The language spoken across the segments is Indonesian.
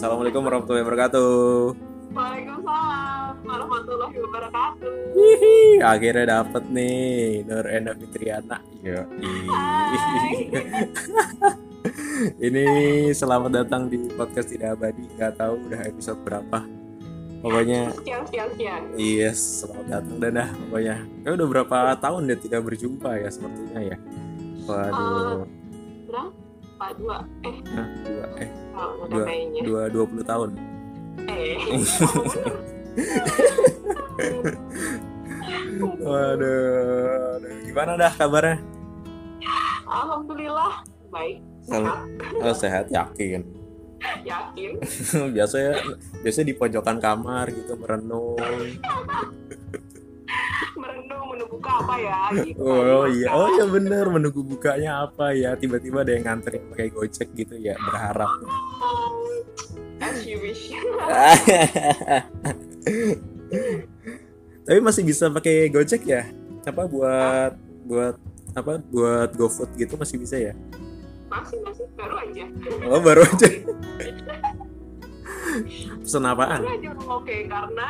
Assalamualaikum warahmatullahi wabarakatuh. Waalaikumsalam warahmatullahi wabarakatuh. Hihi, akhirnya dapet nih Nur Enda Fitriana. Yo. Ini selamat datang di podcast tidak abadi. Gak tahu udah episode berapa. Pokoknya Sekian, sekian, sekian. yes, selamat datang dan dah pokoknya. Kayak udah berapa tahun dia tidak berjumpa ya sepertinya ya. Waduh, Berapa? Dua? Eh, nah, dua eh oh, udah dua kayaknya. dua dua puluh tahun. Eh. Waduh, aduh, gimana dah kabarnya? Alhamdulillah baik. Sehat. Oh sehat yakin. Yakin. biasanya biasanya di pojokan kamar gitu merenung. Merenung menunggu buka apa ya? Gitu. Oh iya, oh iya bener menunggu bukanya apa ya? Tiba-tiba ada yang nganterin pakai gojek gitu ya berharap. As you wish. Tapi masih bisa pakai gojek ya? Apa buat buat apa buat GoFood gitu masih bisa ya? Masih, masih. Baru aja. Oh baru aja. Pesan apaan? Baru aja oke. Karena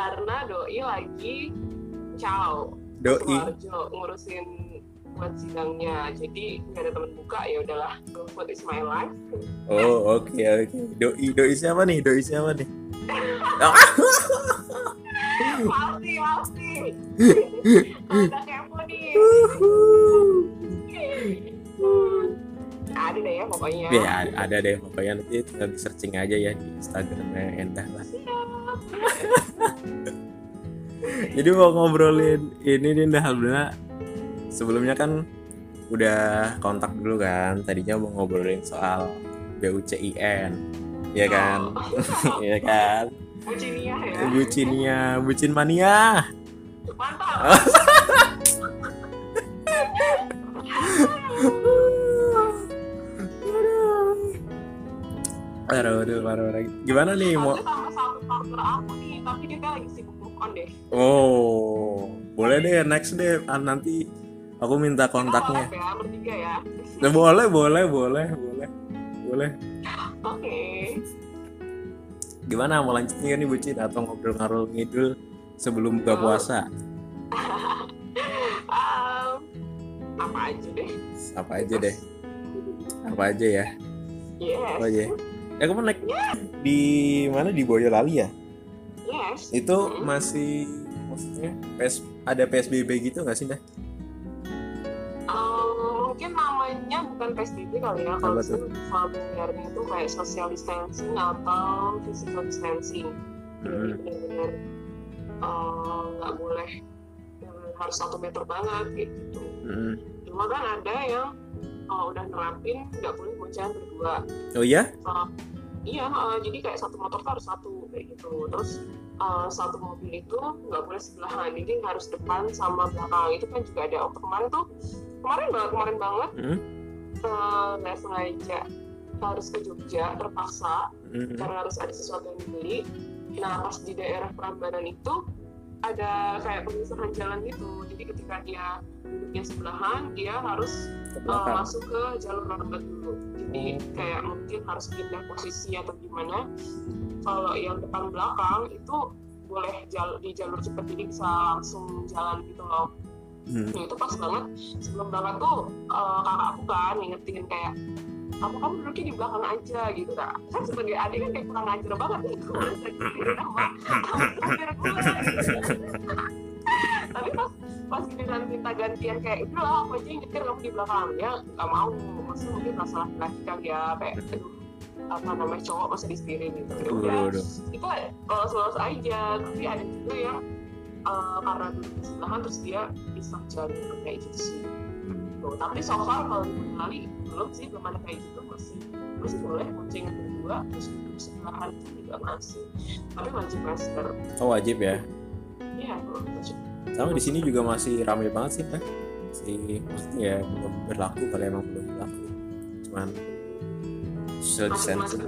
karena doi lagi ciao. Doi. Suarjo ngurusin buat sidangnya jadi nggak ada teman buka ya udahlah GoFood is my life Oh oke oke. Doi doi siapa nih? Doi siapa nih? pasti pasti ada kepo nih ada deh ya pokoknya Ya ada deh pokoknya nanti tinggal di searching aja ya di Instagramnya Endah lah. Jadi mau ngobrolin ini nih Endah alhamdulillah. Sebelumnya kan udah kontak dulu kan tadinya mau ngobrolin soal BUCIN ya kan? Ya kan? Bucinia ya? Bucinnya bucin mania. Mantap Parah. Gimana nih mau? Sama satu partner aku nih tapi kita lagi sibuk move on deh Oh, boleh deh next deh. Ah, Nanti aku minta kontaknya. Kita ya bertiga ya Nah, boleh, boleh, boleh, boleh, boleh. oke Gimana mau lanjutnya nih bucin atau ngobrol ngarul ngidul sebelum buka puasa? Um, apa aja deh Apa aja deh? Apa aja ya? yes Apa aja? Ya kamu naik di mana di Boyolali ya? yes Itu Hmm. masih maksudnya PS, ada PSBB gitu nggak sih dah? Um, mungkin namanya bukan PSBB kali ya kalau tuh? familiarnya itu kayak social distancing atau physical distancing jadi Hmm. benar-benar uh, nggak boleh uh, harus satu meter banget kayak gitu Mm. cuma kan ada yang uh, udah nerapin nggak boleh boncengan berdua Oh iya? Uh, iya uh, jadi kayak satu motor tuh harus satu kayak gitu terus uh, satu mobil itu nggak boleh sebelahan jadi harus depan sama belakang itu kan juga ada oh, kemarin tuh kemarin banget kemarin banget Mm. uh, sengaja harus ke Jogja terpaksa Mm. karena harus ada sesuatu yang dibeli nah pas di daerah Prambanan itu ada kayak pemisahan jalan gitu. Jadi ketika dia duduknya sebelahan dia harus uh, masuk ke jalur roundabout dulu jadi kayak mungkin harus pindah posisi atau gimana. Kalau yang depan belakang itu boleh jal di jalur cepat jadi bisa langsung jalan gitu loh. Hmm. nah itu pas banget. Sebelum berangkat tuh uh, kakak aku kan ngingetin kayak kamu kamu duduknya di belakang aja gitu kan kan sebagai adik kan kayak kurang ajar banget. Nih gue sama gitu. tapi pas pas giliran kita gantian kayak udah lah aku aja yang nyetir kamu di belakang. Ya nggak mau. Maksudnya mungkin rasa laki-laki kali ya kayak aduh apa namanya cowok masa disetirin gitu. Ya udah itu lolos-lolos aja. Tapi ada juga yang uh, karena duduk di sebelahan terus dia bisa jalur kayak gitu sih Tuh, tapi so far kalau di Boyolali belum sih belum ada kayak gitu masih masih boleh kucing berdua terus duduk sebelahan juga masih tapi wajib masker Oh wajib ya. ya wajib Sama di sini juga masih ramai banget sih kan. Si maksudnya ya belum berlaku kalau emang belum berlaku. Cuman social distancing.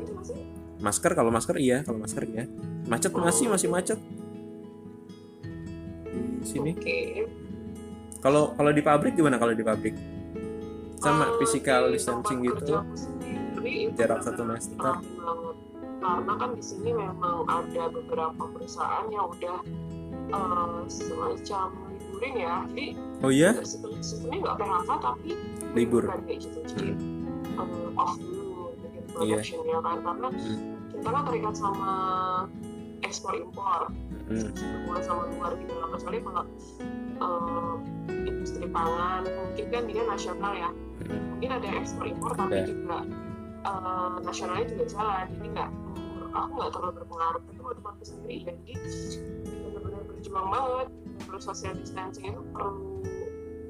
masker kalau masker iya, kalau masker iya. Macet masih masih macet. Di sini. oke Kalau kalau di pabrik gimana kalau di pabrik? Sama Eh, physical di distancing gitu. jarak satu meter. banget. karena kan di sini memang ada beberapa perusahaan yang udah eh, semacam liburin ya jadi oh iya sebenarnya nggak PHK tapi libur kan kayak gitu jadi eh, off dulu bikin Iya. productionnya kan karena Hmm. kita kan terikat sama ekspor impor hubungan sama luar gitu lah kecuali kalau eh, industri pangan mungkin kan dia nasional ya. Mm, mungkin ada ekspor impor tapi Ada. juga eh, nasionalnya juga jalan. Jadi nggak aku nggak terlalu berpengaruh. Kalau tempatku sendiri ya jadi benar-benar berjuang banget. Terus social distancing itu perlu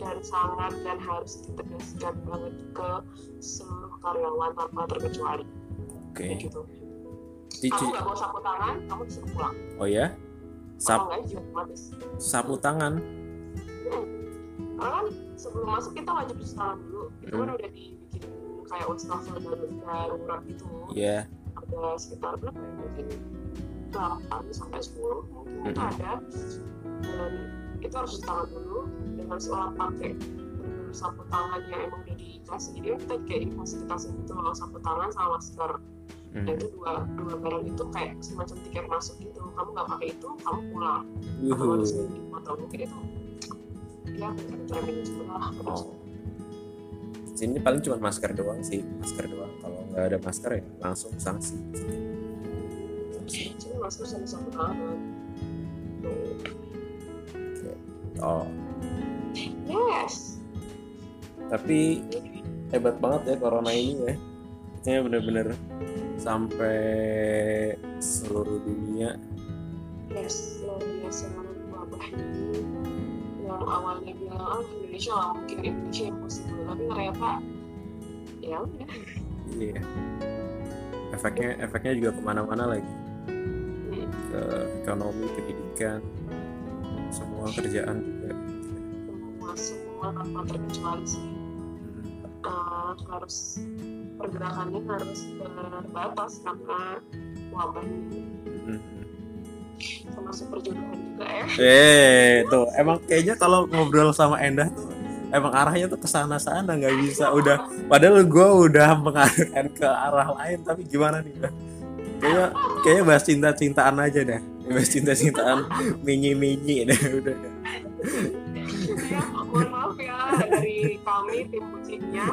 dan sangat dan harus ditegaskan banget ke seluruh karyawan tanpa terkecuali. Oke. Kayak gitu. Kamu nggak bawa sapu tangan kamu disuruh pulang. Oh ya? Sap otomatis sapu tangan karena kan sebelum masuk kita wajib cuci tangan dulu. Itu kan Hmm. udah dibikin kayak wastafel darurat gitu. Ya ada sekitar berapa ya? Mungkin 8 sampai 10 mungkin Hmm. ada. Dan itu harus cuci tangan dulu harus olah pakai eh, sapu tangan yang emang udah dikasih. Jadi kita kayak difasilitasi gitu loh sapu tangan sama masker. Mm, dan itu dua dua barang itu kayak semacam tiket masuk gitu. Kamu nggak pakai itu kamu pulang. Wuhu. harus di atau mungkin itu ya lah Oh. Sini paling cuma masker doang sih, masker doang. Kalau nggak ada masker ya langsung sanksi. jadi masker sama sapu tangan. Oh, yes tapi hebat banget ya corona ini ya. Kayaknya bener-bener sampai seluruh dunia. yes luar biasa wabah ini yang awalnya bilang ah Indonesia lah mungkin Indonesia yang possible tapi ternyata ya udah Iya. Efeknya efeknya juga ke mana-mana lagi Hmm, ke ekonomi, pendidikan, semua kerjaan juga. semua semua tanpa terkecuali sih Hmm. Eh, harus pergerakannya harus terbatas karena wabah ini Hmm. Termasuk perjodohan juga ya. Eh, tuh. Emang kayaknya kalau ngobrol sama Endah tuh emang arahnya tuh ke sana sana nggak bisa. Udah padahal gue udah mengarahkan ke arah lain tapi gimana nih kayaknya kayaknya bahas cinta cintaan aja dah bahas cinta cintaan minyi minyi deh udah. Ya mohon maaf ya dari kami tim kucingnya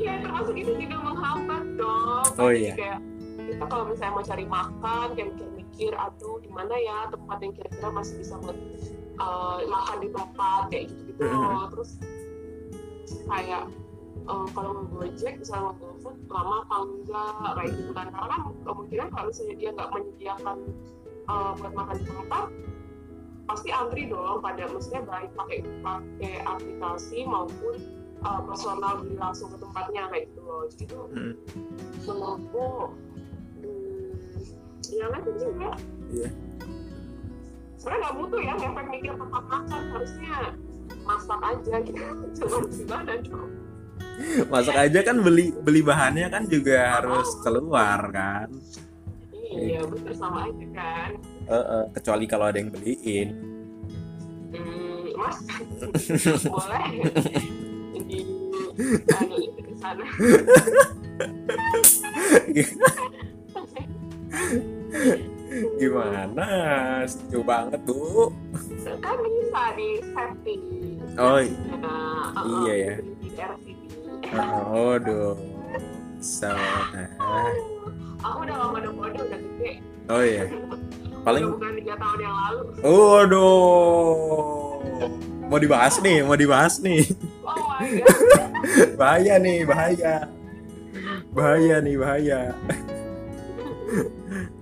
iya termasuk itu juga menghambat dong. Oh, iya. kayak kita kalau misalnya mau cari makan kayak mikir-mikir aduh di mana ya tempat yang kira-kira masih bisa buat eh, makan di tempat kayak gitu-gitu. Loh terus kayak eh, kalau mau gojek misalnya mau GoFood lama apa enggak kayak gitu kan. Karena kan kemungkinan kalau misalnya dia nggak menyediakan eh, buat makan di tempat pasti antri dong pada maksudnya baik pakai pakai aplikasi maupun eh, personal beli langsung ke tempatnya kayak gitu loh. Jadi itu Hmm. menurutku hmm, ya nanti juga Iya. sebenarnya nggak butuh ya ngefek mikir tempat makan harusnya masak aja gitu. Cuma gimana dong masak aja kan beli beli bahannya kan juga harus keluar kan. Iya bener sama aja kan. Eh, eh, kecuali kalau ada yang beliin. Hmm, mas boleh itu ke sana gimana? Setuju banget bu. Kan bisa di setting Oh, Nah, iya ya. di RCD oh dong so nah. aku udah lama udah udah gede. Oh iya paling udah bukan tiga tahun yang lalu Waduh, mau dibahas nih, mau dibahas nih. oh Bahaya nih, bahaya. Bahaya nih, bahaya.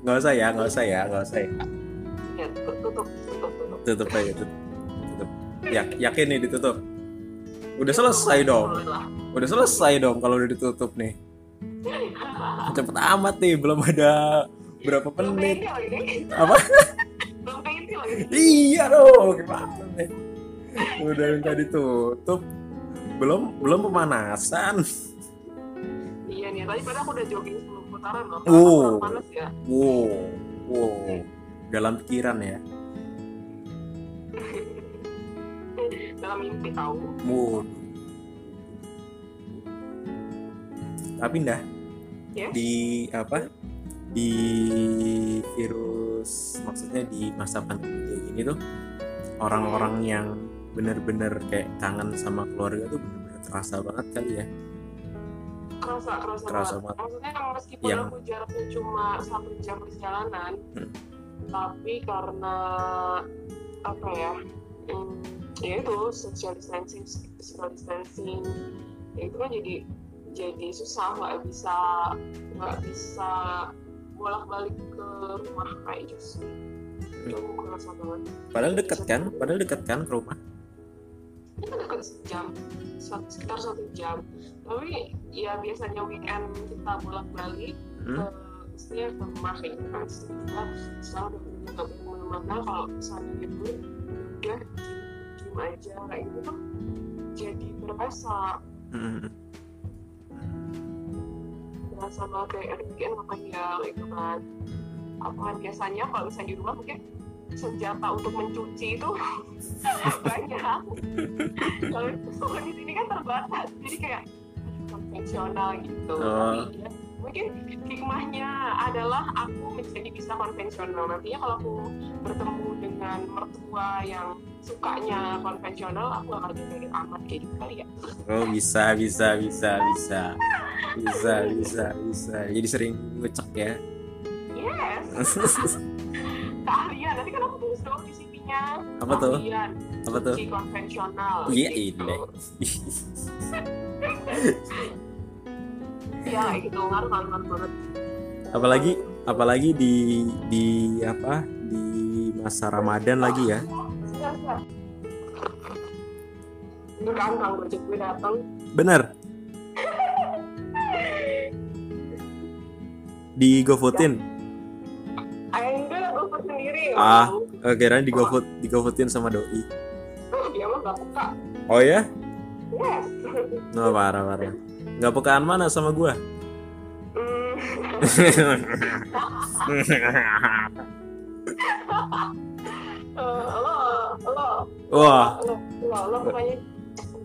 Nggak usah ya, nggak usah ya, nggak usah ya. ya tutup tutup tutup tutup Tutup aja, tutup. tutup. Ya, yakin nih ditutup. Udah selesai dong. Udah selesai dong kalau udah ditutup nih. Cepet amat nih, belum ada berapa menit. Apa? Iya dong, gimana nih? Udah minta ditutup. Belum belum pemanasan. iya nih tadi pada aku udah jogging 10 putaran loh Oh. panas ya Wow, wow. Dalam pikiran ya. mimpi tahu Waduh. Tapi dah Ya. di apa? Di virus maksudnya di masa pandemi kayak gini tuh orang-orang yang bener-bener kayak kangen sama keluarga tuh bener-bener terasa banget kali ya. kerasa kerasa, Kerasa banget. banget. maksudnya meskipun Yang- aku jaraknya cuma satu jam perjalanan Hmm. tapi karena apa ya hmm, ya itu social distancing social distancing ya itu kan jadi jadi susah nggak bisa nggak bisa bolak balik ke rumah kayak gitu itu kerasa banget. Padahal deket kan? Padahal deket kan ke rumah? itu dekat sejam. Sekitar satu jam. Tapi ya biasanya weekend kita bolak balik ke Hmm? maksudnya ke rumah kayak gitu kan. Kita bener nggak boleh ke mana-mana kalau misalnya libur udah diem, aja. Kayak gitu tuh jadi berasa Hmm. Banget kayak ya kayak gitu kan. Apalagi biasanya kalau misalnya di rumah mungkin senjata untuk mencuci itu banyak. Kalau kalau di sini kan terbatas jadi kayak konvensional gitu. Oh. tapi ya, mungkin hikmahnya adalah aku menjadi bisa konvensional. Nantinya kalau aku bertemu dengan mertua yang sukanya konvensional aku gak kayak amat kayak gitu kali ya Oh bisa bisa bisa bisa bisa bisa bisa. Jadi sering ngecek ya. yes keahlian nanti kan aku tulis dong di CV-nya Apa tuh? Apa tuh? konvensional Iya gitu. ini. ya gitu ngaruh ngaruh banget apalagi apalagi di di apa di masa Ramadan lagi ya. Itu kan kang gojek gue datang Bener. Di GoFoodin. Ayo enggak lah gue sendiri Ah. Oh, kirain di GoFood di GoFoodin sama doi. Oh, dia mah gak peka Oh ya? yes No parah parah. Nggak pekaan mana sama gua? Hmm, Wah, lo lo lo pokoknya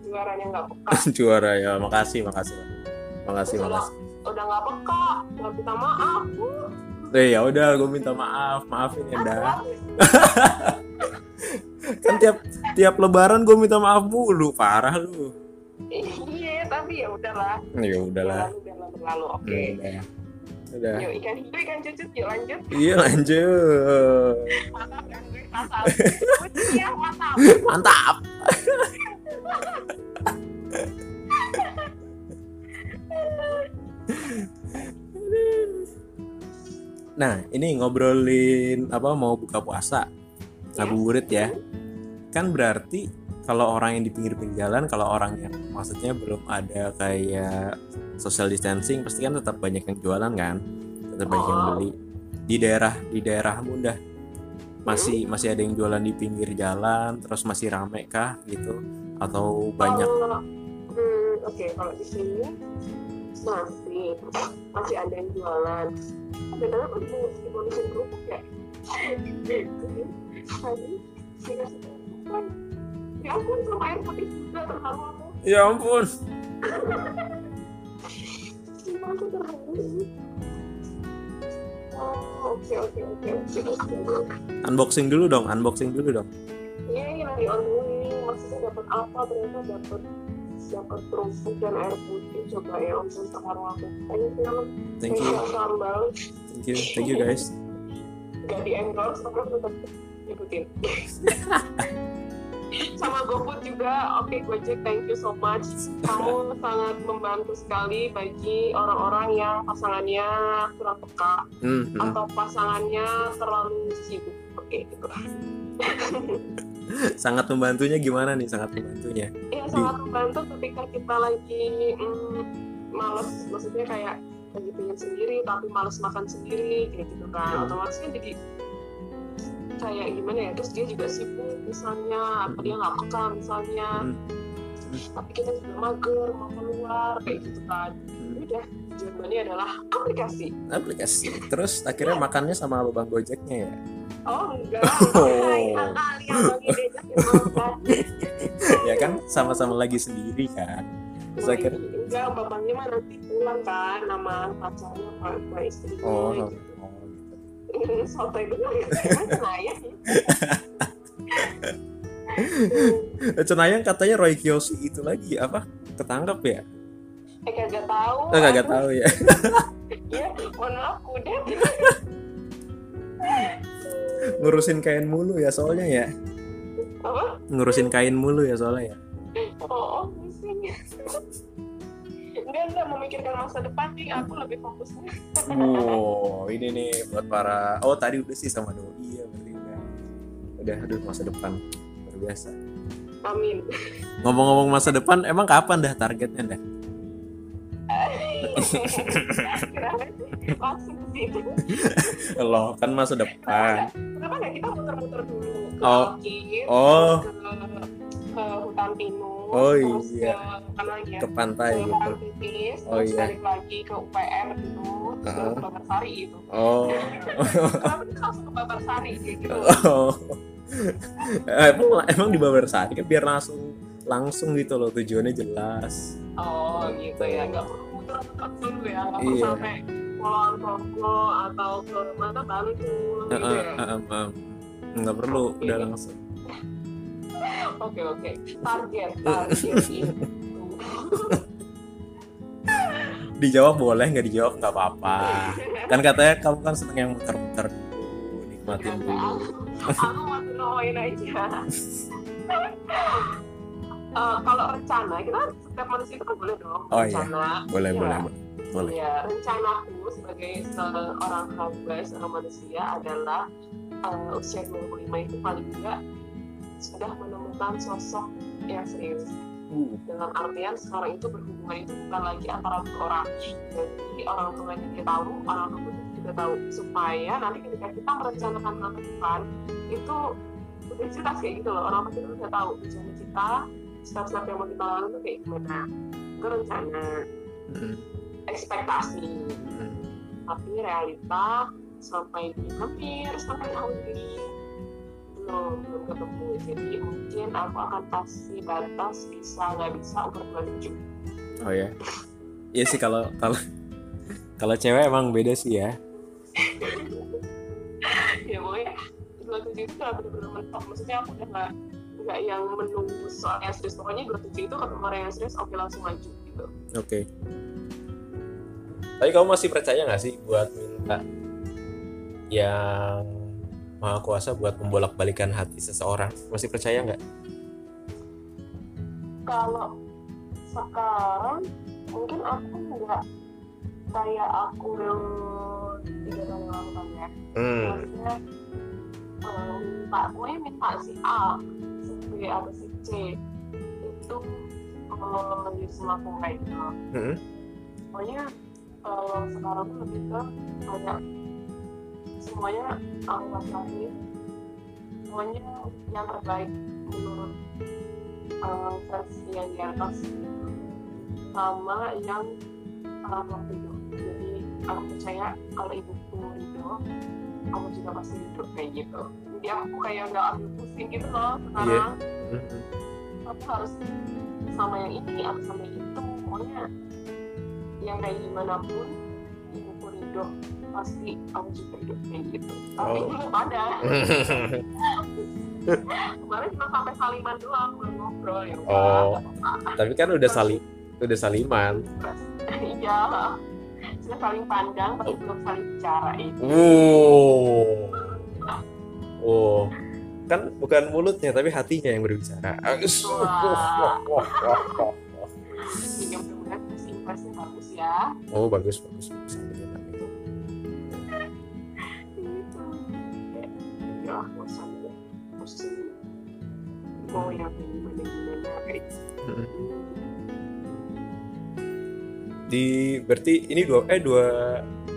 juaranya nggak peka juara ya. Makasih, makasih. Makasih, makasih. udah nggak peka nggak minta maaf Eh ya udah, gue minta maaf, maafin ya dah. Kan tiap tiap lebaran gue minta maaf mulu, parah lu. iya tapi ya udahlah Ya udahlah. berlalu biarlah berlalu oke Udah. Udah. yuk ikan hiu ikan cucut yuk lanjut Iya lanjut. mantap kan gue mantap ya mantap Mantap. Nah, ini ngobrolin apa mau buka puasa. Ngabuburit ya. Kan berarti kalau orang yang di pinggir-pinggir jalan, kalau orang yang maksudnya belum ada kayak social distancing, pasti kan tetap banyak yang jualan kan, tetap banyak yang Oh. beli. Di daerah di daerah muda masih masih ada yang jualan di pinggir jalan, terus masih rame kah gitu? Atau banyak? Kalau- hmm, oke kalau di sini masih masih ada yang jualan benar aku di di bonusin kerupuk ya tadi dikasih kerupuk ya ampun sama air putih juga terharu aku Ya ampun. Sumpah aku terharu oh oke oke oke oke Unboxing dulu dong, unboxing dulu dong. Iya, ini lagi on the way. Maksudnya dapat apa? Ternyata dapat dapat kerupuk dan air putih. Coba ya, om terharu aku. Thank you, Thank you, thank you, thank you guys. Gak di endorse, tapi aku tetap ikutin. Sama GoFood juga, oke Gojek, thank you so much. Kamu sangat membantu sekali bagi orang-orang yang pasangannya kurang peka Hmm, hmm. atau pasangannya terlalu sibuk. Oke, gitu lah. Sangat membantunya gimana nih? Sangat membantunya. Iya sangat membantu ketika kita lagi mm, males, maksudnya kayak lagi pengen sendiri tapi males makan sendiri kayak gitu kan. Hmm. Otomatis kan jadi kayak gimana ya? Terus dia juga sibuk misalnya, apa dia nggak peka misalnya. Hmm. Tapi kita juga mager mau keluar kayak gitu kan. Hmm. Udah jawabannya adalah aplikasi. Aplikasi. Terus akhirnya makannya sama abang Gojeknya ya. Oh enggak, Oh. hai, kali yang bagi diajak ya ya kan sama-sama lagi sendiri kan Terus akhirnya enggak bapaknya mah nanti pulang kan sama pacarnya sama istrinya oh, gitu. Sotoy dulu ya Cenayang Cenayang katanya Roy Kiyoshi itu lagi apa ketangkep ya? Eh kagak tahu. Oh, kagak tahu ya. Ya mohon maaf udah ngurusin kain mulu ya soalnya ya. Apa? Ngurusin kain mulu ya soalnya ya. Oh, oh enggak enggak memikirkan masa depan nih aku lebih fokusnya. Wow ini nih buat para oh tadi udah sih sama doi ya berarti udah. Udah aduh masa depan. Luar biasa. Amin. Ngomong-ngomong masa depan emang kapan dah targetnya dah? Loh kan masa depan. Kenapa nggak kita muter-muter dulu ke Oh. Oh. ke, ke hutan pinus Oh, terus iya. ke lagi ya? Ke pantai ke gitu. Parangtritis, Oh, terus iya. balik lagi ke UPR dulu terus Ah. ke Babarsari gitu. Oh. Kita langsung ke Babarsari gitu? Oh. Eh, emang emang di Babarsari kan biar langsung langsung gitu loh tujuannya jelas. Oh gitu. ya nggak perlu muter-muter dulu ya nggak perlu Iya. sampai Kulon Progo atau ke mana Bantul gitu Eh, eh, ya? eh, eh, eh. nggak perlu udah langsung oke oke. Target target. Itu dijawab boleh nggak dijawab nggak apa-apa. Kan katanya kamu kan seneng yang muter-muter. Nikmatin dulu. aku mau aja. Eh, kalau rencana kita setiap manusia itu kan boleh dong Oh, iya. rencana. Boleh Ya. boleh boleh. Ya, rencanaku sebagai seorang hamba, seorang manusia adalah eh, usia 25 itu paling enggak sudah menemukan sosok yang serius. Uh, Dalam artian sekarang itu berhubungan itu bukan lagi antara dua orang. Jadi orang tuanya dia tahu, orang tua juga tahu. Supaya nanti ketika kita merencanakan hal depan, itu udah jelas kayak gitu loh. Orang tua itu udah tahu tujuan kita, step-step yang mau kita lakukan itu kayak gimana. Itu rencana, mm, ekspektasi mm. tapi realita sampai di hampir sampai tahun ini belum belum ketemu. Jadi mungkin aku akan kasih batas bisa nggak bisa umur 27 oh ya. Iya sih kalau kalau kalau cewek emang beda sih ya. Ya pokoknya 27 itu udah bener-bener mentok. Maksudnya aku udah nggak nggak yang menunggu soal yang serius. Pokoknya 27 itu ketemu orang yang serius oke langsung maju gitu. Oke. Tapi kamu masih percaya nggak sih buat minta yang maha kuasa buat membolak balikan hati seseorang masih percaya nggak kalau sekarang mungkin aku nggak kayak aku yang tiga tahun lalu kan ya hmm. maksudnya eh, minta pokoknya minta si A si B atau si C itu eh, menjadi selaku kayak gitu Hmm. pokoknya eh, sekarang lebih ke kayak semuanya aku rasain semuanya yang terbaik menurut eh, versi yang di atas. Sama yang waktu itu. Jadi aku percaya kalau ibuku hidup kamu juga pasti hidup kayak gitu. Jadi aku kayak nggak ambil pusing gitu loh sekarang. Hmm. aku harus sama yang ini atau sama yang itu. Pokoknya yang kayak gimana pun ibuku hidup pasti aku juga hidup kayak gitu. Tapi Oh. belum ada. Kemarin cuma sampai saliman doang belum ngobrol ya Oh. tapi kan udah sali udah saliman. Iya. Sudah saling pandang tapi belum saling bicara itu wow. Oh. Kan bukan mulutnya tapi hatinya yang berbicara. Wah. first impresnya bagus ya. Oh bagus bagus bagus mau yang gimana gimana kayak di berarti ini dua eh dua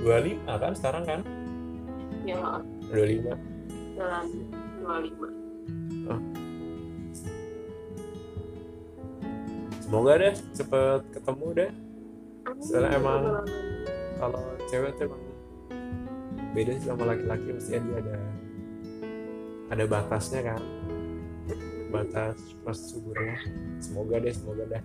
dua lima kan sekarang kan? Ya. Dua lima. Jalan dua lima. Semoga deh cepet ketemu deh. Soalnya emang- kalau cewek tuh emang beda sih sama laki-laki mesti ada ada batasnya kan? Batas persuburnya semoga deh semoga dah.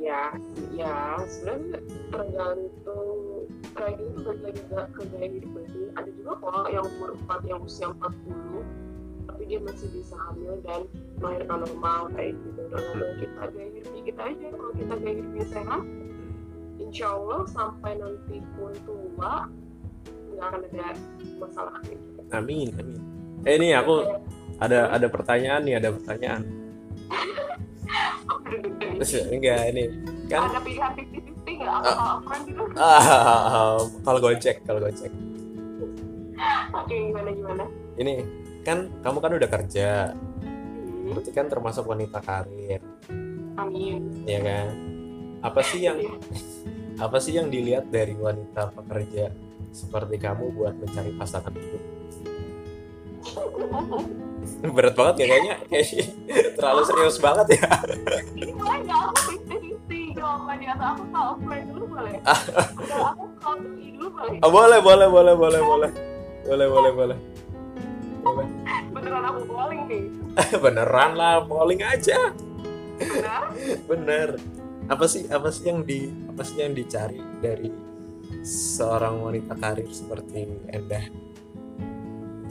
Iya, ya sebenarnya tergantung kayak gitu balik lagi ke, ke gaya hidup berarti ada juga kok yang umur 4 yang usia 40 tapi dia masih bisa hamil dan melahirkan normal kayak gitu. Dan kalau kita gaya hidupnya kita aja. Kalau kita gaya hidupnya sehat insya Allah sampai nanti pun tua nggak akan ada masalah kayak gitu amin amin. Eh ini aku ada ada pertanyaan nih ada pertanyaan. Terus, enggak ini kan ada pilihan 50-50 nggak? Apa apa gitu ah, kalau gojek kalau gojek. Oke gimana gimana? Ini kan kamu kan udah kerja. Hmm, berarti kan termasuk wanita karir. Amin. Ya kan? Apa sih yang apa sih yang dilihat dari wanita pekerja seperti kamu buat mencari pasangan hidup berat banget ya kayaknya. Kayaknya terlalu serius banget ya. Ini boleh nggak? Aku fifty jawabannya atau aku call friend dulu boleh? Atau aku call doi dulu boleh oh, boleh boleh boleh boleh boleh. Boleh boleh boleh. Boleh. Beneran aku calling nih. Beneran lah polling aja. Bener. Apa sih apa sih yang di apa sih yang dicari dari seorang wanita karir seperti Endah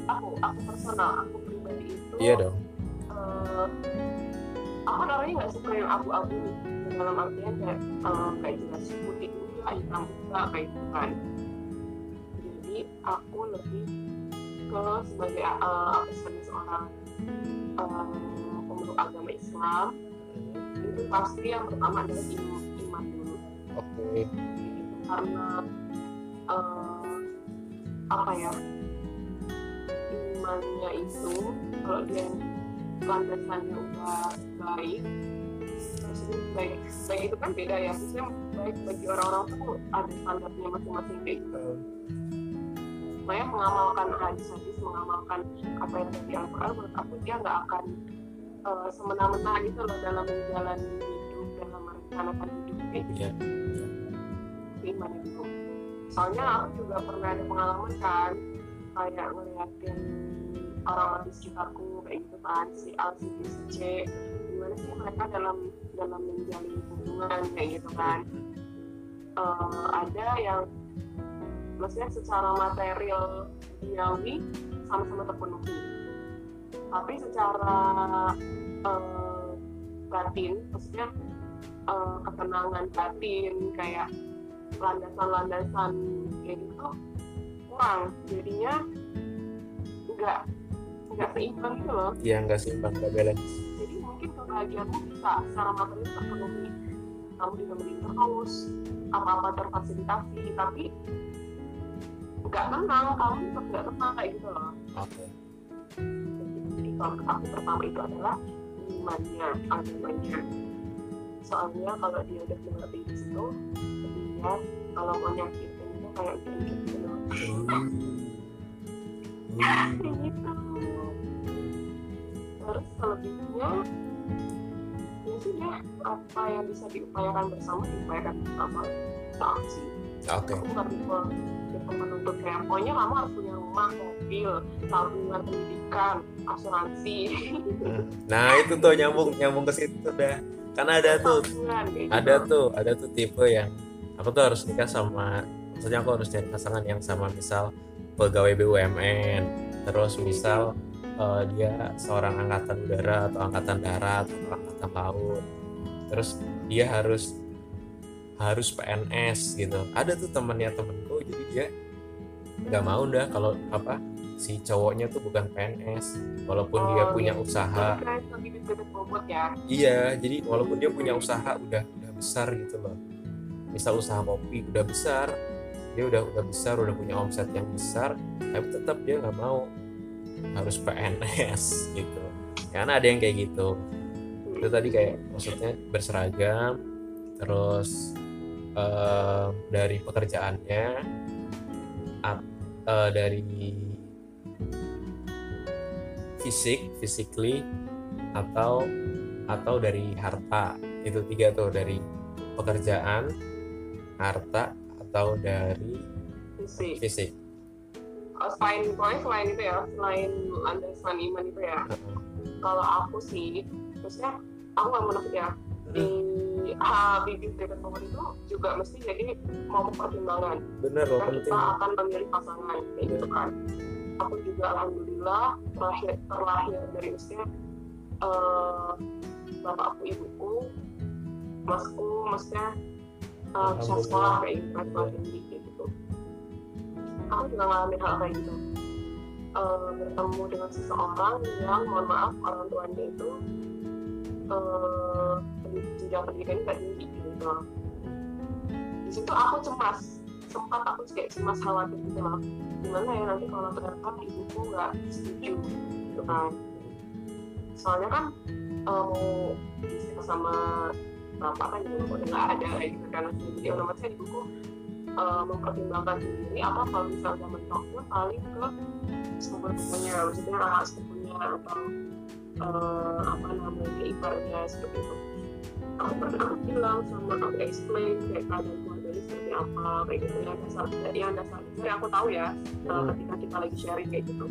aku aku personal aku pribadi itu iya dong. eh, aku orangnya nggak suka yang abu-abu. Dalam artian kayak eh, kayak jelas putih enggak hitam enggak kayak gitu kan. Jadi aku lebih ke sebagai eh, aku sebagai seorang eh, pemeluk agama Islam itu pasti yang pertama adalah iman, iman dulu. Oke. Gitu. karena eh, apa ya imannya itu kalau dia landasannya udah baik maksudnya baik baik itu kan beda ya maksudnya baik bagi orang-orang tuh ada standarnya masing-masing kayak gitu. Supaya mengamalkan hadis-hadis mengamalkan apa yang ada di Al-Quran menurut aku dia nggak akan eh, semena-mena gitu loh dalam menjalani hidup dalam merencanakan hidup gitu. Ya iman itu soalnya aku juga pernah ada pengalaman kan kayak ngeliatin orang-orang di sekitarku kayak gitu kan si A si B si C. Gimana sih mereka dalam dalam menjalin hubungan kayak gitu kan. Eh, ada yang maksudnya secara material duniawi sama-sama terpenuhi. Tapi secara eh, batin maksudnya eh, ketenangan batin kayak landasan-landasan kayak gitu kurang. Jadinya nggak nggak seimbang gitu loh. Ya nggak seimbang nggak balance. Jadi mungkin kebahagiaanmu bisa secara material terpenuhi. Kamu ditemenin terus apa-apa terfasilitasi tapi nggak tenang kamu tetap nggak tenang kayak gitu loh. Oke. Jadi kalau aku pertama itu adalah imannya agamanya soalnya kalau dia udah mengerti di situ dia kalau mau nyakitin itu kayak gitu gitu loh kayak gitu terus selebihnya ya sudah apa yang bisa diupayakan bersama diupayakan bersama? Tak sih. Oke. Aku nggak tipe tipe menuntut kayak pokoknya kamu harus punya rumah mobil tabungan pendidikan asuransi. Nah itu tuh nyambung nyambung ke situ dah. Karena ada tuh tabungan gitu. ada tuh ada tuh tipe yang aku tuh harus nikah sama maksudnya aku harus cari pasangan yang sama. Misal pegawai BUMN terus misal eh, dia seorang angkatan udara atau angkatan darat atau angkatan laut. Terus dia harus harus PNS gitu. Ada tuh temennya temenku jadi dia nggak mau dah kalau apa si cowoknya tuh bukan PNS walaupun dia Oh, punya iya. usaha. Kan? Bobot ya? Iya, jadi walaupun dia punya usaha udah udah besar gitu loh. Misal usaha kopi udah besar, dia udah udah besar, udah punya omset yang besar, tapi tetap dia nggak mau harus PNS gitu. Karena ada yang kayak gitu. Itu tadi kayak maksudnya berseragam, terus eh, dari pekerjaannya, at- eh, dari fisik, physically atau atau dari harta itu tiga tuh dari pekerjaan harta atau dari fisik. fisik. Oh, selain pokoknya selain itu ya selain landasan iman itu ya. Heeh. kalau aku sih maksudnya aku nggak menurut ya. Di Habibie dengan momen itu juga mesti jadi mau pertimbangan. Bener loh penting. kita akan memilih pasangan kayak gitu kan. Aku juga alhamdulillah terlahir terlahir dari usia eh bapakku ibuku masku maksudnya eh, bisa sekolah kayak gitu kan sekolah tinggi kayak gitu. Aku juga ngalamin hal kayak gitu. Eh, bertemu dengan seseorang yang mohon maaf orang tuanya itu eh jenjang pendidikannya nggak tinggi gitu. Di situ aku cemas. Sempat aku kayak cemas khawatir gitu loh. Gimana ya nanti kalau ternyata ibuku nggak setuju gitu kan. Soalnya kan eh, mau sama bapak kan juga udah nggak ada gitu kan jadi otomatis ibuku eh, mempertimbangkan sendiri apa kalau misalnya mentoknya paling ke sepupu-sepupunya maksudnya anak sepupunya atau eh, apa namanya iparnya seperti itu. Aku pernah aku bilang sama aku explain kayak keadaan keluarganya seperti apa kayak gitu ya dasar ya dasar dasar aku tahu ya Hmm. ketika kita lagi sharing kayak gitu.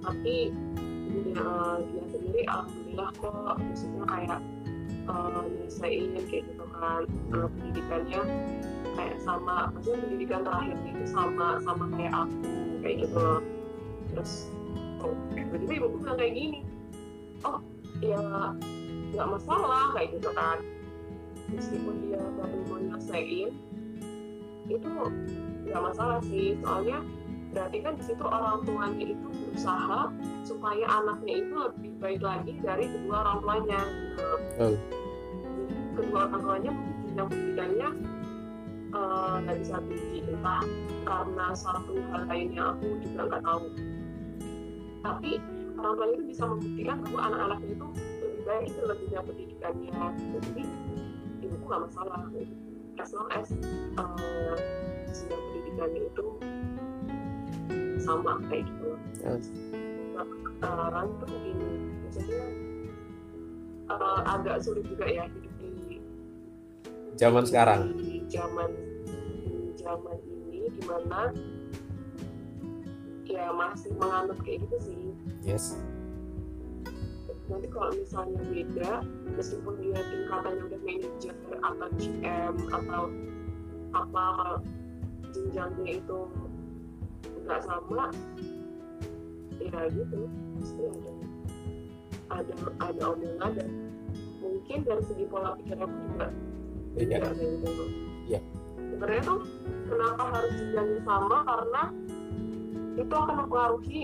Tapi dia, eh, dia sendiri alhamdulillah kok maksudnya kayak nyelesain kayak gitu kan eh, pendidikannya kayak sama maksudnya pendidikan terakhirnya itu sama sama kayak aku kayak gitu terus oh, tiba-tiba ibu bilang kayak gini oh ya nggak masalah kayak gitu kan meskipun dia baru mau nyelesain itu nggak masalah sih soalnya berarti kan di situ orang tuanya itu berusaha supaya anaknya itu lebih baik lagi dari kedua orang tuanya. Oh. Kedua orang tuanya jenjang pendidikannya eh, nggak bisa tinggi entah karena suatu hal lain yang aku juga nggak tahu tapi orang tuanya itu bisa membuktikan bahwa anak-anaknya itu lebih baik itu lebih punya pendidikannya jadi ibuku nggak masalah as long as jenjang pendidikannya itu sama kayak gitu. Yes. Nah, sekarang tuh begini maksudnya eh, agak sulit juga ya hidup zaman sekarang. di zaman zaman ini di mana ya masih menganut kayak gitu sih. Yes. Nanti kalau misalnya beda meskipun dia tingkatannya udah manajer atau GM atau apa kalau jenjangnya itu nggak sama ya gitu. Pasti ada ada ada omongan. Dan mungkin dari segi pola pikir aku juga Iya. beda kayak gitu Iya. sebenarnya tuh kenapa harus jenjangnya sama? Karena itu akan mempengaruhi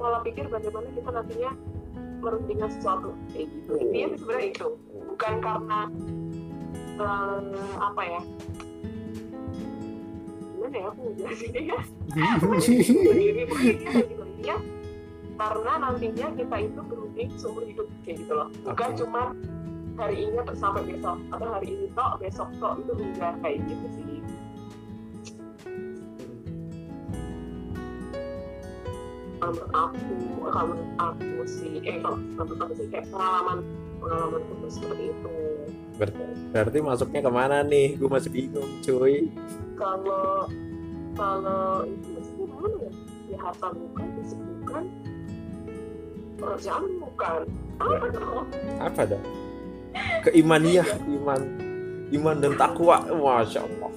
pola pikir bagaimana kita nantinya merundingkan sesuatu. Kayak gitu. Intinya sih sebenarnya itu. Bukan karena eh, apa ya? Gimana ya aku jelasinnya ya? Intinya karena nantinya kita itu berunding seumur hidup kayak gitu loh. Bukan Oke. cuma hari ini atau sampai besok atau hari ini tok besok tok itu enggak kayak gitu sih. Kalau menurut aku kalau menurut aku sih eh kalau menurut aku sih kayak pengalaman pengalaman itu seperti itu. Berarti masuknya ke mana nih? Gue masih bingung cuy. Kalau kalau itu maksudnya mana ya? Ya harta bukan fisik bukan pekerjaan bukan. Apa dong? Apa dong keimaniah iman. Iman dan takwa. Masya allah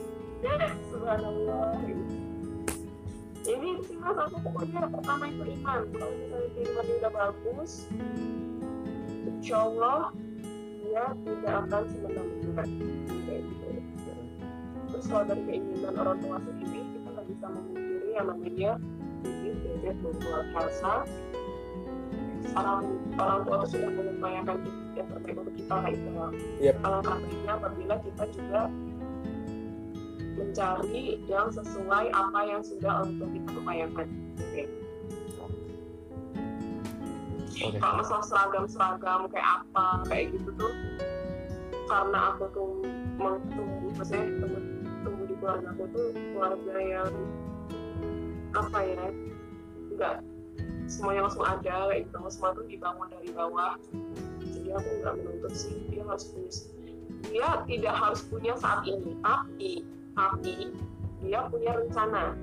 ini sih mas aku pokoknya pertama itu iman. Kalau misalnya imannya udah bagus insya Allah dia tidak akan semena-mena gitu terus kalau dari keinginan orang tua sendiri kita nggak bisa memungkiri yang namanya bibit bebek membuat rasa orang orang tua itu sudah mengupayakan yang terbaik untuk kita kayak gitu loh. Yep. alangkah baiknya apabila kita juga mencari yang sesuai apa yang sudah untuk kita upayakan Oke. Oke. kalau masalah seragam-seragam kayak apa kayak gitu tuh karena aku tuh tumbuh maksudnya tumbuh, tumbuh di keluarga aku tuh keluarga yang apa ya enggak semuanya langsung ada kayak gitu. Semua tuh dibangun dari bawah. Jadi aku nggak menuntut sih dia harus punya dia tidak harus punya saat ini tapi tapi dia punya rencana.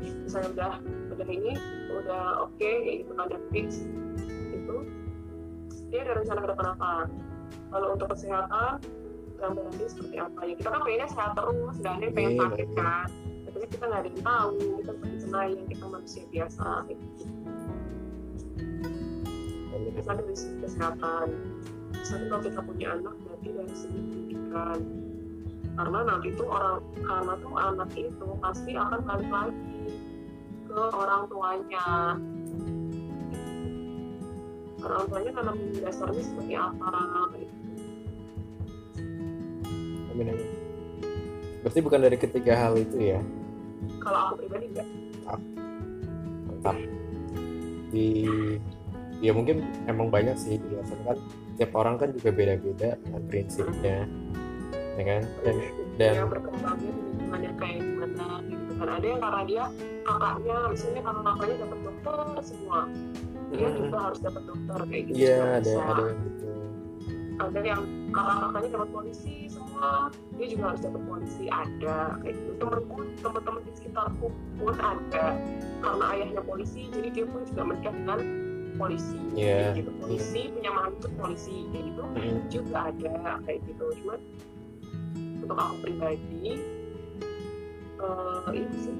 Misalnya udah udah ini udah oke kayak gitu ada fix itu dia ada rencana ke depan apa? Kalau untuk kesehatan gambaran dia seperti apa? Ya kita kan pengennya sehat terus ada yang pengen Iya, sakit kan kan kita nggak ada yang tahu kita seperti senayang kita manusia biasa gitu. Misalnya dari segi kesehatan misalnya kalau kita punya anak berarti dari segi pendidikan karena nanti tuh orang karena tuh anak itu pasti akan balik lagi ke orang tuanya orang tuanya nanam dasarnya seperti apa gitu. Amin, amin. Berarti bukan dari ketiga hal itu ya? Kalau aku pribadi enggak. Mantap. Di ya mungkin emang banyak sih di luar sana kan tiap orang kan juga beda-beda dengan prinsipnya ya kan? Dan dan dia berkembangnya kayak gimana gitu. Kan ada yang karena dia kakaknya misalnya kakak kakaknya dapat dokter semua. Dia Mm-mm. juga harus dapat dokter kayak gitu. Iya ada ada yang gitu ada yang kakak kakaknya dapat polisi semua dia juga harus dapat polisi. Ada kayak gitu. Temanku teman-teman di sekitarku pun ada. Karena ayahnya polisi jadi dia pun juga menikah dengan polisi. Kayak gitu polisi punya mantu polisi kayak gitu. Mm-mm. juga ada kayak gitu. Cuman untuk aku pribadi eh ini sih.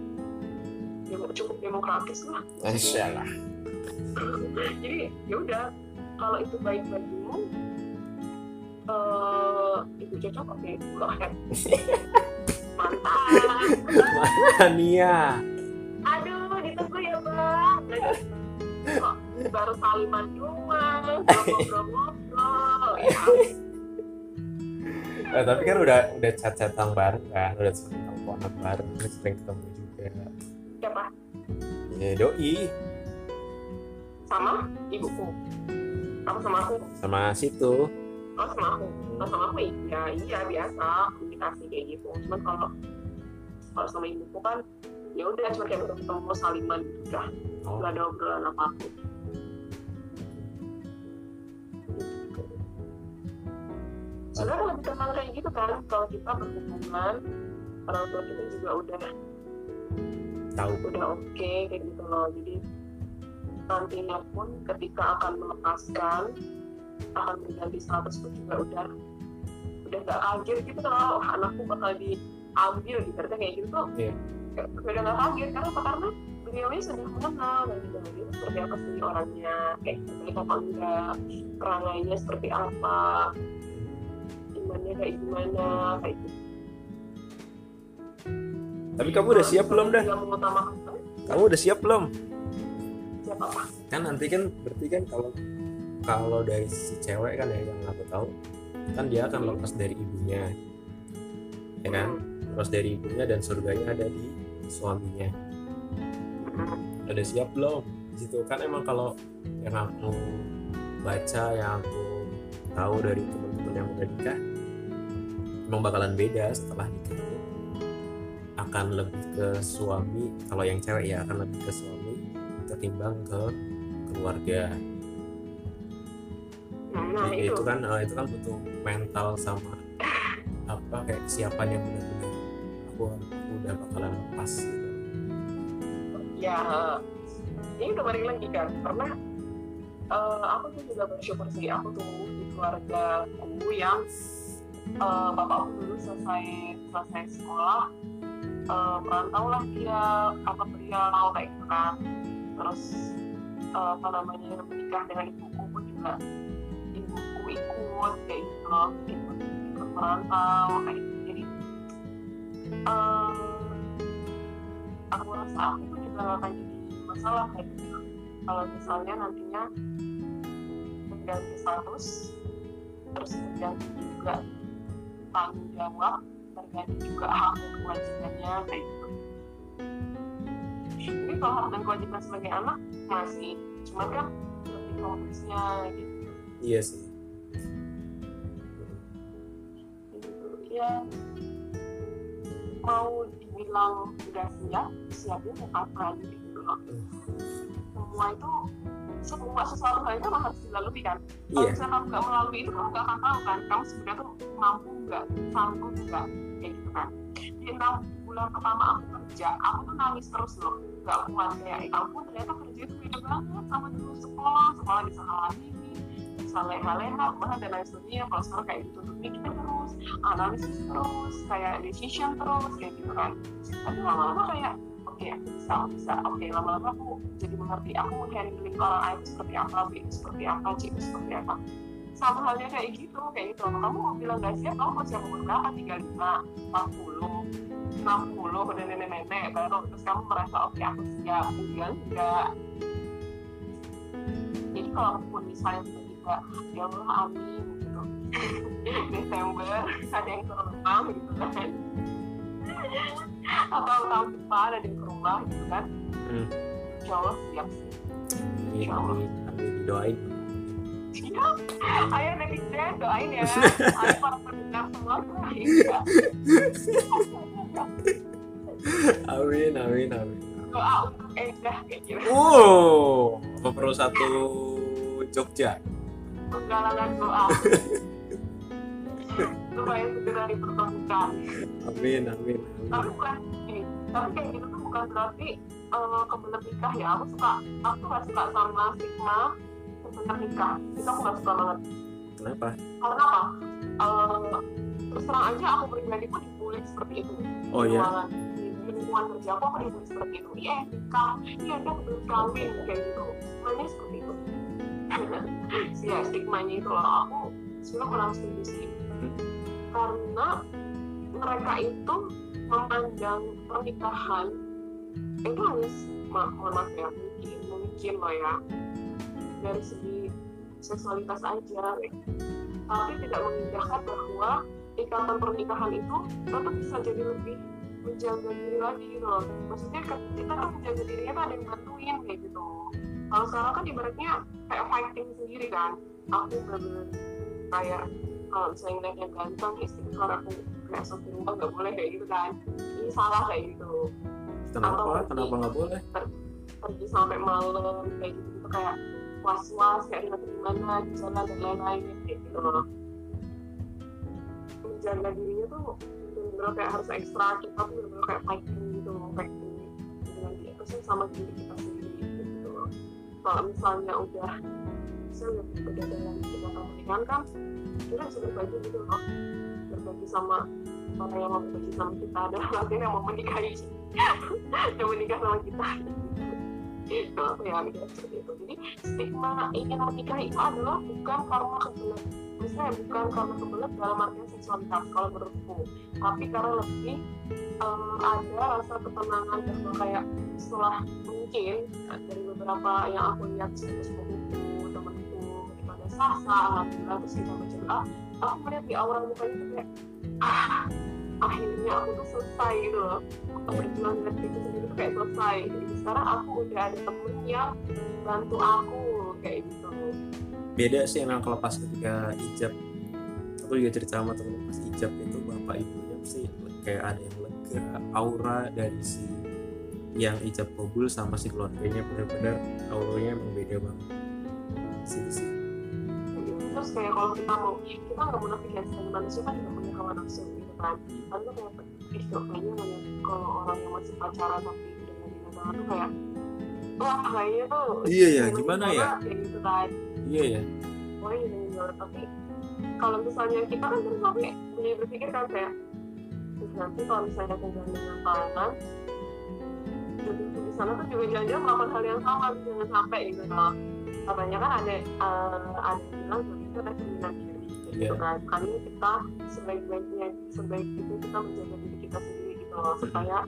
Cukup demokratis lah. Masya Allah. jadi ya udah. Kalau itu baik bagimu eh itu cocok oke go ahead mantap Ania aduh ditunggu ya bang. Kok baru saliman doang ngobrol-ngobrol ya Eh, tapi kan udah udah chat-chatan bareng kan? Udah sering teleponan bareng sering ketemu juga. Siapa? Ya doi. Sama? Ibuku. Apa sama aku. Sama situ oh sama aku sama aku iya iya biasa komunikasi kayak gitu. Cuman kalau kalau sama ibuku kan ya udah cuma kayak baru ketemu saliman udah oh, nggak ada obrolan apa apa sebenarnya lebih tenang kayak gitu kan kalau kita berhubungan orang tua kita juga udah tahu. udah oke kayak gitu loh. Jadi nantinya pun ketika akan melepaskan akan berganti status pun juga udah udah gak kaget gitu kalau "Wah, anakku bakal diambil gitu. Berarti kayak gitu tuh kayak udah gak kaget karena apa? Karena beliaunya sudah mengenal dan juga gitu seperti apa sih orangnya kayak baik apa enggak perangainya seperti apa imannya kayak gimana kayak gitu. Tapi kamu udah siap belum dah Dia kamu udah siap belum? Siapa apa kan nanti kan berarti kan kalau kalau dari si cewek kan ya yang aku tahu kan dia akan lepas dari ibunya. Ya kan? Lepas dari ibunya dan surganya ada di suaminya. Udah siap belum? Situ kan emang kalau yang aku baca yang aku tahu dari teman-teman yang udah nikah emang bakalan beda setelah nikah akan lebih ke suami kalau yang cewek ya akan lebih ke suami ketimbang ke keluarga nah Jadi itu itu. kan eh, itu kan butuh mental sama apa kayak kesiapan yang benar-benar aku, aku udah bakalan lepas gitu. ya ini balik lagi kan karena eh, aku tuh juga bersyukur sih aku tuh di keluarga aku yang eh, bapak aku dulu selesai selesai sekolah eh, merantau lah dia apa beliau kayak gitu kan. Terus eh, apa namanya menikah dengan ibuku pun juga ikut kayak gitu loh. Ikut, merantau kayak gitu. Jadi eh, aku rasa aku tuh juga gak akan jadi masalah kayak gitu. Kalau misalnya nantinya mengganti status terus mengganti juga tanggung jawab terganti juga hak dan kewajibannya kayak gitu. Jadi kalau hak dan kewajiban sebagai anak masih cuman kan lebih konteksnya gitu. Iya sih ya mau dibilang udah siap siapnya mau kapan gitu loh. Semua itu semua sesuatu halnya memang harus dilalui kan. Kalau iya. misalnya kamu nggak melalui itu kamu nggak akan tahu kan kamu sebenarnya tuh mampu nggak sanggup nggak kayak gitu kan. Jadi kamu bulan pertama aku kerja aku tuh nangis terus loh nggak kuat. Kayak ya ampun ternyata kerja itu beda banget sama dulu sekolah sekolah bisa kalah ini bisa leha-leha bahkan dan lain sebagainya kalau sekarang kayak gitu mikir terus analisis terus kayak decision terus kayak gitu kan. Tapi lama-lama kayak oke okay, bisa bisa oke okay, lama-lama aku jadi mengerti aku handling orang A itu seperti apa B seperti apa C seperti apa. Sama halnya kayak gitu kayak gitu. Kamu mau bilang gak siap kamu tiga lima empat puluh enam puluh udah nenek-nenek baru terus kamu merasa oke okay, aku siap kemudian enggak. Jadi kalaupun misalnya tiba-tiba ya Allah amin gitu Desember ada yang ke rumah gitu kan atau tahun depan ada yang ke rumah gitu kan hmm. Insya Allah siap Insya Allah amin doain ayo netizen doain ya. Ayo para pendengar semua doain ya. Amin, amin, amin. Doa untuk gitu. Wow, apa perlu satu Jogja? Penggalangan doa. supaya segera dipertemukan. Amin, amin. Tapi bukan ini, tapi kayak gitu tuh bukan berarti uh, kebenar nikah ya. Aku suka, aku gak suka sama stigma tentang nikah. Itu aku gak suka banget. Kenapa? Karena apa? Uh, terus terang aja aku pribadi pun dibully seperti itu. Oh iya? Di lingkungan kerja aku aku dibully seperti itu. Iya nikah. Iya ada belum kawin kayak gitu. Makanya seperti itu ya stigmanya itu loh aku sebenarnya kurang setuju sih. Karena mereka itu memandang pernikahan itu hanya mohon maaf ya mungkin mungkin loh ya dari segi seksualitas aja tapi tidak mengindahkan bahwa ikatan pernikahan itu tetap bisa jadi lebih menjaga diri lagi loh. Maksudnya kita kan menjaga dirinya kan ada yang bantuin kayak gitu kalau sekarang kan ibaratnya kayak fighting sendiri kan. Aku bener kayak kalau misalnya ngeliat yang ganteng istighfar aku kayak sopir rumah nggak boleh kayak gitu kan. Ini salah kayak gitu. Kenapa? Atau kenapa nggak boleh? pergi sampai malam kayak gitu, gitu kayak was-was kayak nanti gimana di jalan dan lain-lain kayak gitu. Loh menjaga dirinya tuh benar-benar kayak harus ekstra kita tuh benar-benar kayak fighting gitu fighting dengan terus sama diri kita kalau misalnya udah misalnya udah dalam kita pernikahan kan kita bisa berbagi gitu loh. Berbagi sama orang yang mau berbagi sama kita adalah artinya yang mau menikahi. Yang menikah sama kita. Kalau aku ya seperti itu. Jadi stigma ingin menikah itu adalah bukan karena kebelet misalnya bukan karena kebelet dalam artian seksualitas kalau menurutku. Tapi karena lebih um, ada rasa ketenangan bahwa kayak setelah mungkin dari beberapa yang aku lihat sepupu-sepupuku temanku daripada sasa alhamdulillah terus kita baca aku melihat di aura mukanya itu kayak ah akhirnya aku tuh selesai gitu loh. Berjuang dengan diri sendiri tuh kayak selesai. Jadi sekarang aku udah ada temen yang bantu aku kayak gitu beda sih emang kalau pas ketika ijab aku juga cerita sama temen pas ijab itu bapak ibunya sih kayak ada yang lega aura dari si yang ijab kabul sama si keluarganya. Benar-benar auranya emang beda banget. Sih sih. Terus kayak kalau kita mau kita nggak mau nafikan sebagai manusia kan juga punya hawa nafsu gitu kan. Lalu kayak ih kayaknya kalau orang yang masih pacaran tapi udah nggak banget tuh kayak wah kayaknya tuh iya ya gimana ya? kayak gitu kan iya ya wah ini banget tapi kalau misalnya kita kan terus sampai jadi berpikir kan kayak nanti kalau misalnya aku dengan tangan jadi di sana tuh juga jangan-jangan melakukan hal yang sama jangan sampai gitu loh. Katanya kan ada uh, ada bilang itu ada cerminan diri gitu. Kan. Kali kita sebaik-baiknya sebaik itu kita menjaga diri kita sendiri gitu loh. Supaya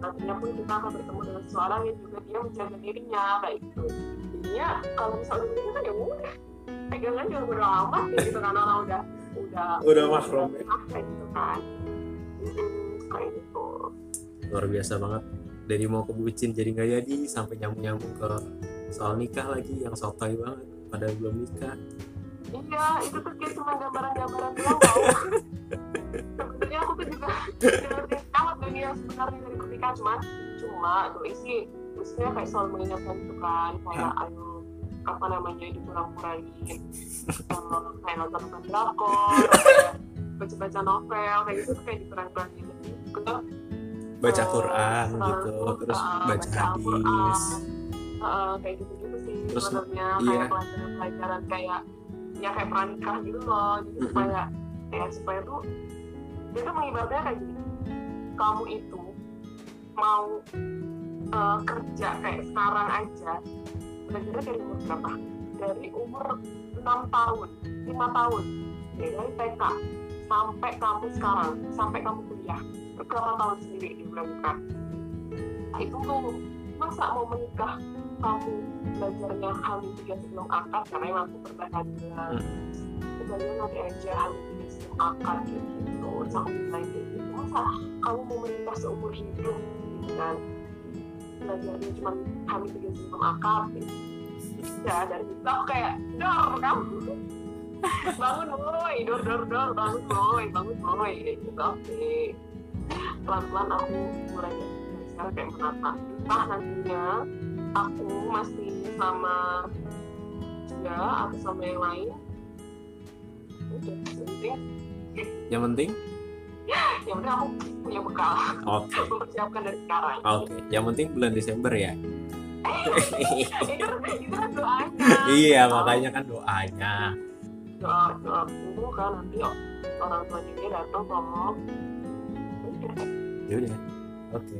nantinya pun kita akan bertemu dengan seseorang yang juga dia menjaga dirinya kayak gitu jadinya kalau misalnya begini kan ya udah. Pegangan juga udah amat ya gitu kan orang udah udah udah mahrum ya. gitu kan. Kayak gitu. Luar biasa banget. Dari mau ke bucin jadi nggak jadi sampai nyambung nyambung ke soal nikah lagi yang sotoy banget padahal belum nikah. Iya itu tuh kayak cuma gambaran-gambaran doang sebenarnya aku tuh juga ngerti banget dunia sebenarnya dari pernikahan cuma cuma tuh isi maksudnya kayak selalu mengingatkan itu kan kayak ayo apa namanya dikurang-kurangin um, kayak nonton nonton drakor baca-baca novel kayak gitu kayak dikurang-kurangin ke baca Eh, Quran selalu, gitu terus uh, baca baca hadis. Uh, kayak gitu-gitu sih Terus, sebenarnya iya. kayak pelajaran-pelajaran kayak ya kayak pranikah gitu loh jadi Mm-mm. supaya ya supaya tuh dia tuh mengibaratnya kayak gini kamu itu mau uh, kerja kayak sekarang aja belajarnya dari umur berapa? Dari umur 6 tahun 5 tahun. Dari TK sampai kamu sekarang sampai kamu kuliah. Berapa tahun sendiri dilakukan? Nah, itu tuh masa mau menikah kamu belajarnya hamil tiga sebelum akad? Karena emang aku pernah hamil belajar nanti aja hamil tiga sebelum akad kayak gitu sampai lain kayak gitu. Masa kamu mau menikah seumur hidup? Gitu kan belajarnya cuma hamil tiga sebelum akad gitu. ya dari situ aku kayak dor kamu bangun boy dor dor dor bangun boy bangun boy gitu oke. Pelan pelan aku mulai sekarang kayak menata. Entah nantinya aku masih sama dia atau sama yang lain. Udah penting yang penting yang penting aku punya bekal. Oke. Mempersiapkan dari sekarang. Oke yang penting bulan Desember ya. Itu itu kan doanya. Iya makanya kan doanya. Doa doa kan nanti orang tuanya dia datang ngomong. Udah ya udah. Oke.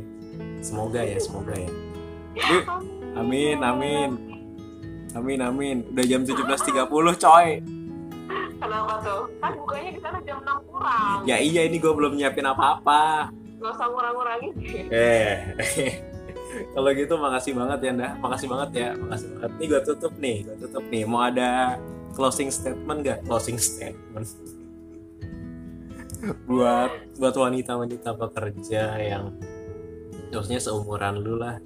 Semoga ya semoga ya. Yuk, amin amin. Amin amin. Udah jam 17.30 coy kenapa tuh? Kan bukanya di sana jam 6 kurang. Ya iya ini gue belum nyiapin apa-apa. Nggak usah ngurang-ngurangin eh kalau gitu makasih banget ya Nda. Makasih banget ya makasih banget. Nih gue tutup nih gue tutup nih. Mau ada closing statement gak closing statement. Buat buat wanita-wanita pekerja yang maksudnya seumuran lu lah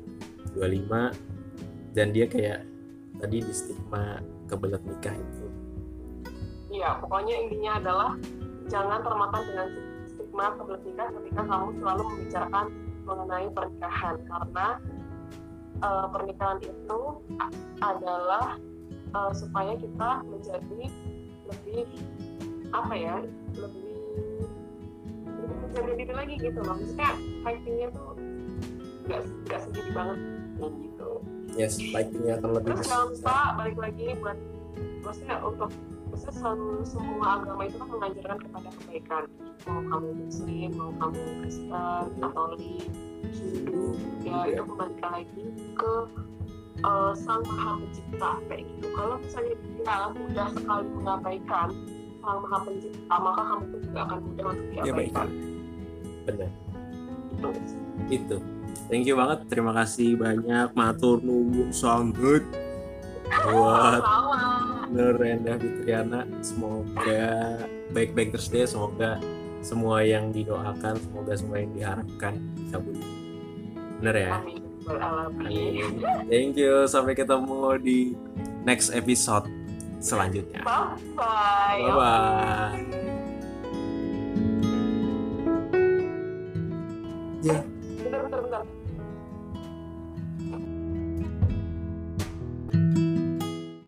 25 dan dia kayak tadi di stigma kebelet nikah itu Iya, pokoknya intinya adalah jangan termakan dengan stigma kebelet nikah ketika kamu selalu membicarakan mengenai pernikahan. Karena eh, pernikahan itu adalah eh, supaya kita menjadi lebih apa ya lebih lebih menjaga diri lagi gitu loh. Maksudnya fightingnya tuh nggak nggak sendiri banget gitu. Yes fightingnya akan lebih terus jangan lupa balik lagi buat maksudnya untuk selalu semua agama itu kan mengajarkan kepada kebaikan. Mau kamu muslim mau kamu kristen katolik hindu ya itu kembalikan lagi ke eh, sang maha pencipta kayak gitu. Kalau misalnya dia mudah sekali mengabaikan sang maha pencipta maka kamu pun juga akan mudah untuk ya diabaikan. Benar. Gitu. itu thank you banget. Terima kasih banyak. Matur nuwun sangat buat Nur Rendah Fitriana semoga baik-baik terus deh semoga semua yang didoakan semoga semua yang diharapkan dikabul bener ya Amin. Thank you. Sampai ketemu di next episode selanjutnya. Bye-bye. Bye-bye. Ya.